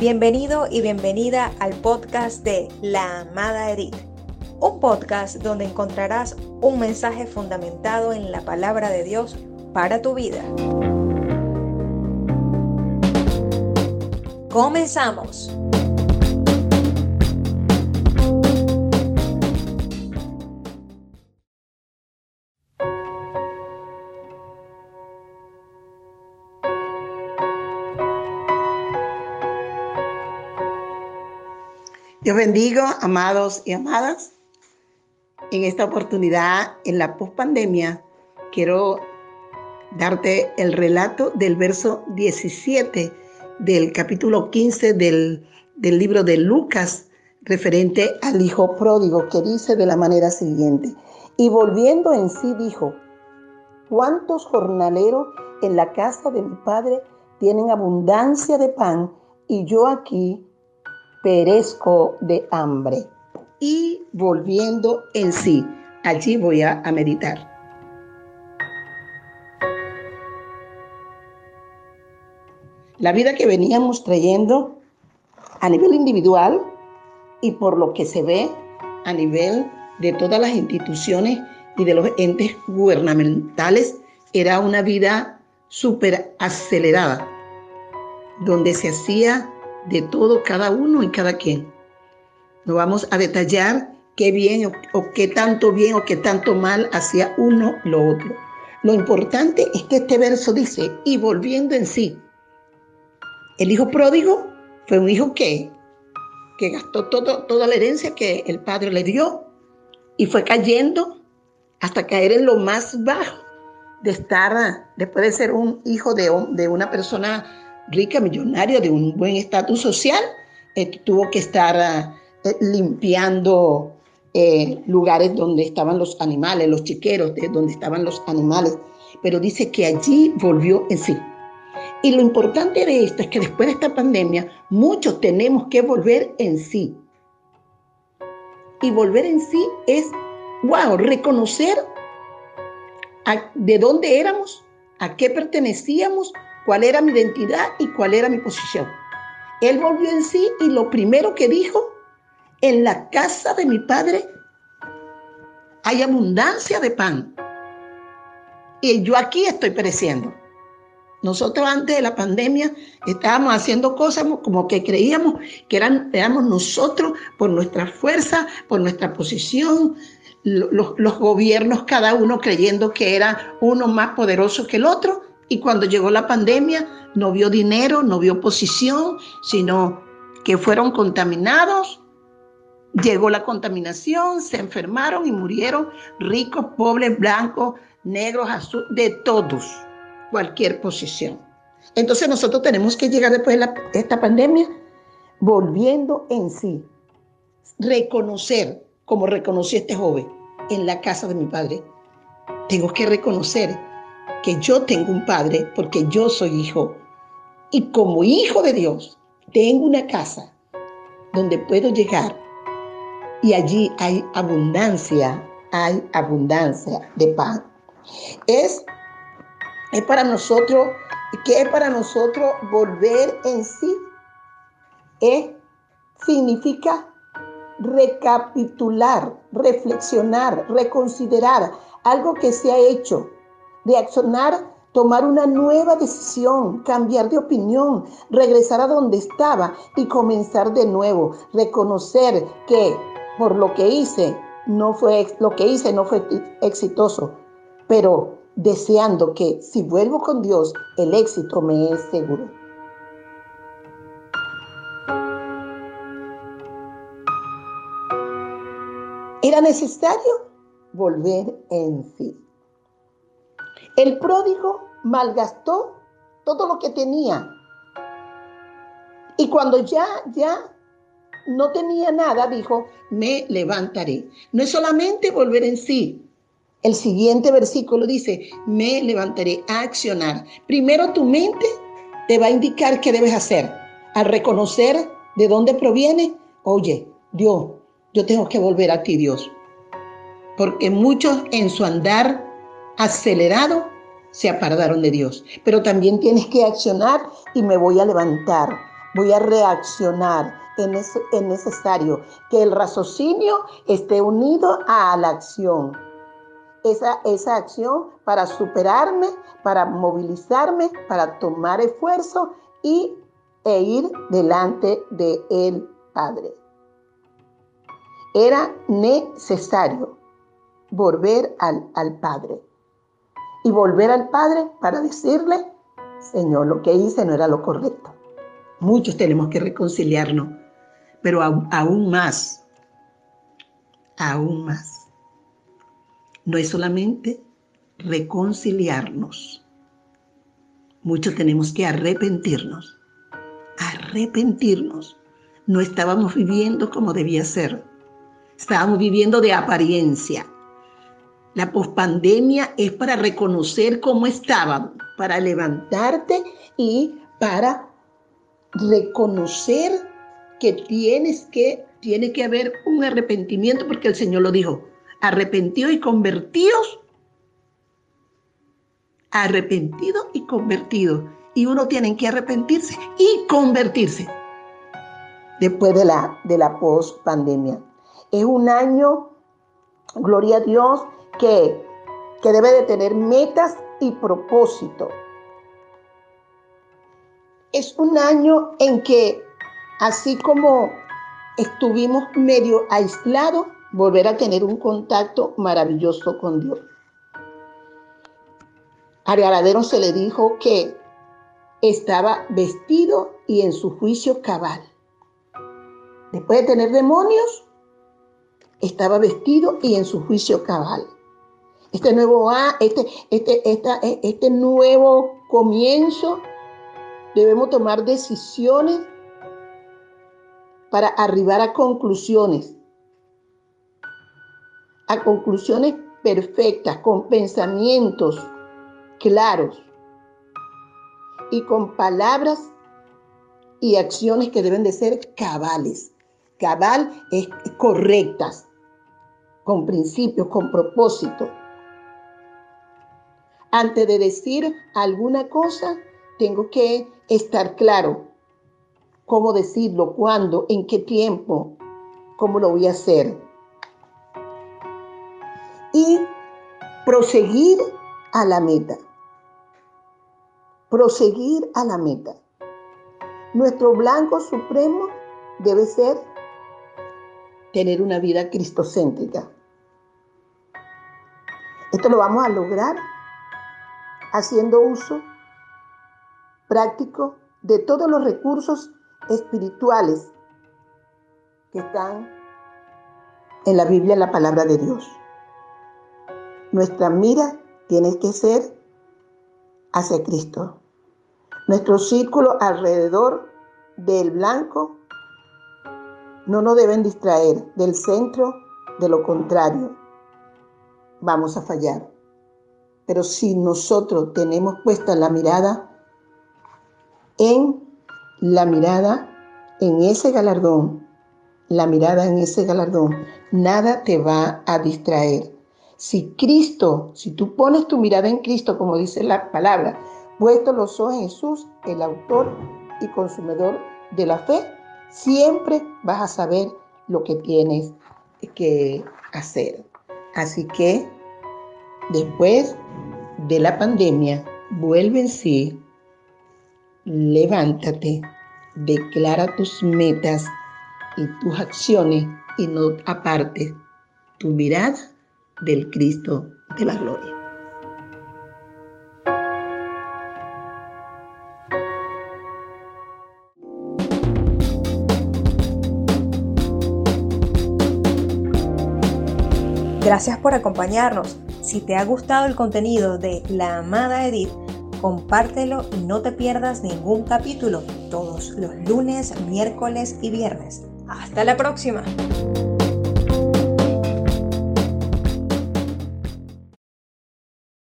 Bienvenido y bienvenida al podcast de La Amada Edith, un podcast donde encontrarás un mensaje fundamentado en la palabra de Dios para tu vida. Comenzamos. Dios amados y amadas. En esta oportunidad, en la pospandemia, quiero darte el relato del verso 17 del capítulo 15 del, del libro de Lucas, referente al hijo pródigo, que dice de la manera siguiente. Y volviendo en sí dijo, ¿cuántos jornaleros en la casa de mi padre tienen abundancia de pan y yo aquí perezco de hambre. Y volviendo en sí, allí voy a, meditar. La vida que veníamos trayendo a nivel individual y por lo que se ve a nivel de todas las instituciones y de los entes gubernamentales era una vida súper acelerada, donde se hacía de todo, cada uno y cada quien. No vamos a detallar qué bien o, qué tanto bien o qué tanto mal hacía uno lo otro. Lo importante es que este verso dice, y volviendo en sí, el hijo pródigo fue un hijo que, que gastó todo, toda la herencia que el padre le dio y fue cayendo hasta caer en lo más bajo de estar, después de ser un hijo de, de una persona rica, millonaria, de un buen estatus social, eh, tuvo que estar ah, eh, limpiando eh, lugares donde estaban los animales, los chiqueros, de donde estaban los animales. Pero dice que allí volvió en sí. Y lo importante de esto es que después de esta pandemia, muchos tenemos que volver en sí. Y volver en sí es, wow, reconocer de dónde éramos, a qué pertenecíamos, cuál era mi identidad y cuál era mi posición. Él volvió en sí y lo primero que dijo, en la casa de mi padre hay abundancia de pan. Y yo aquí estoy pereciendo. Nosotros antes de la pandemia estábamos haciendo cosas como que creíamos que eran, éramos nosotros por nuestra fuerza, por nuestra posición, los, los gobiernos cada uno creyendo que era uno más poderoso que el otro y cuando llegó la pandemia, no vio dinero, no vio posición, sino que fueron contaminados. Llegó la contaminación, se enfermaron y murieron ricos, pobres, blancos, negros, azules, de todos, cualquier posición. Entonces nosotros tenemos que llegar después de esta pandemia volviendo en sí, reconocer, como reconoció este joven en la casa de mi padre. Tengo que reconocer que yo tengo un padre porque yo soy hijo. Y como hijo de Dios, tengo una casa donde puedo llegar y allí hay abundancia, hay abundancia de pan. Es, es para nosotros, ¿qué es para nosotros volver en sí? Es, significa recapitular, reflexionar, reconsiderar algo que se ha hecho reaccionar, tomar una nueva decisión, cambiar de opinión, regresar a donde estaba y comenzar de nuevo, reconocer que por lo que hice no fue lo que hice no fue exitoso, pero deseando que si vuelvo con Dios, el éxito me es seguro. Era necesario volver en sí. El pródigo malgastó todo lo que tenía. Y cuando ya, ya no tenía nada, dijo, me levantaré. No es solamente volver en sí. El siguiente versículo dice, me levantaré a accionar. Primero tu mente te va a indicar qué debes hacer. Al reconocer de dónde proviene, oye, Dios, yo tengo que volver a ti, Dios. Porque muchos en su andar acelerado, se apartaron de Dios. Pero también tienes que accionar y me voy a levantar voy a reaccionar. Es, es necesario que el raciocinio esté unido a la acción. Esa, esa acción para superarme, para movilizarme, para tomar esfuerzo y, e ir delante de el Padre. Era necesario volver al, al Padre. Y volver al Padre para decirle, Señor, lo que hice no era lo correcto. Muchos tenemos que reconciliarnos, pero aún más, aún más. No es solamente reconciliarnos. Muchos tenemos que arrepentirnos. Arrepentirnos. No estábamos viviendo como debía ser. Estábamos viviendo de apariencia. La pospandemia es para reconocer cómo estábamos, para levantarte y para reconocer que tienes que, tiene que haber un arrepentimiento, porque el Señor lo dijo, arrepentido y convertidos, arrepentido y convertido. Y uno tiene que arrepentirse y convertirse después de la, de la pandemia. Es un año, gloria a Dios, que, debe de tener metas y propósito es un año en que, así como estuvimos medio aislados, volver a tener un contacto maravilloso con Dios. A Galadero se le dijo que estaba vestido y en su juicio cabal. Después de tener demonios, estaba vestido y en su juicio cabal. Este nuevo, este, este, este nuevo comienzo Debemos tomar decisiones para arribar a conclusiones, a conclusiones perfectas, con pensamientos claros y con palabras y acciones que deben de ser cabales. Cabal es correctas, con principios, con propósito. Antes de decir alguna cosa, tengo que estar claro cómo decirlo, cuándo, en qué tiempo, cómo lo voy a hacer. Y proseguir a la meta. Proseguir a la meta. Nuestro blanco supremo debe ser tener una vida cristocéntrica. Esto lo vamos a lograr haciendo uso práctico de todos los recursos espirituales que están en la Biblia, en la palabra de Dios. Nuestra mira tiene que ser hacia Cristo. Nuestro círculo alrededor del blanco no nos deben distraer del centro, de lo contrario, vamos a fallar. Pero si nosotros tenemos puesta la mirada en la mirada, en ese galardón, la mirada en ese galardón, nada te va a distraer. Si Cristo, si tú pones tu mirada en Cristo, como dice la palabra, puesto los ojos en Jesús, el autor y consumidor de la fe, siempre vas a saber lo que tienes que hacer. Así que después de la pandemia, vuelve en sí levántate, declara tus metas y tus acciones y no aparte tu mirada del Cristo de la gloria. Gracias por acompañarnos. Si te ha gustado el contenido de La Amada Edith, compártelo y no te pierdas ningún capítulo todos los lunes, miércoles y viernes. Hasta la próxima.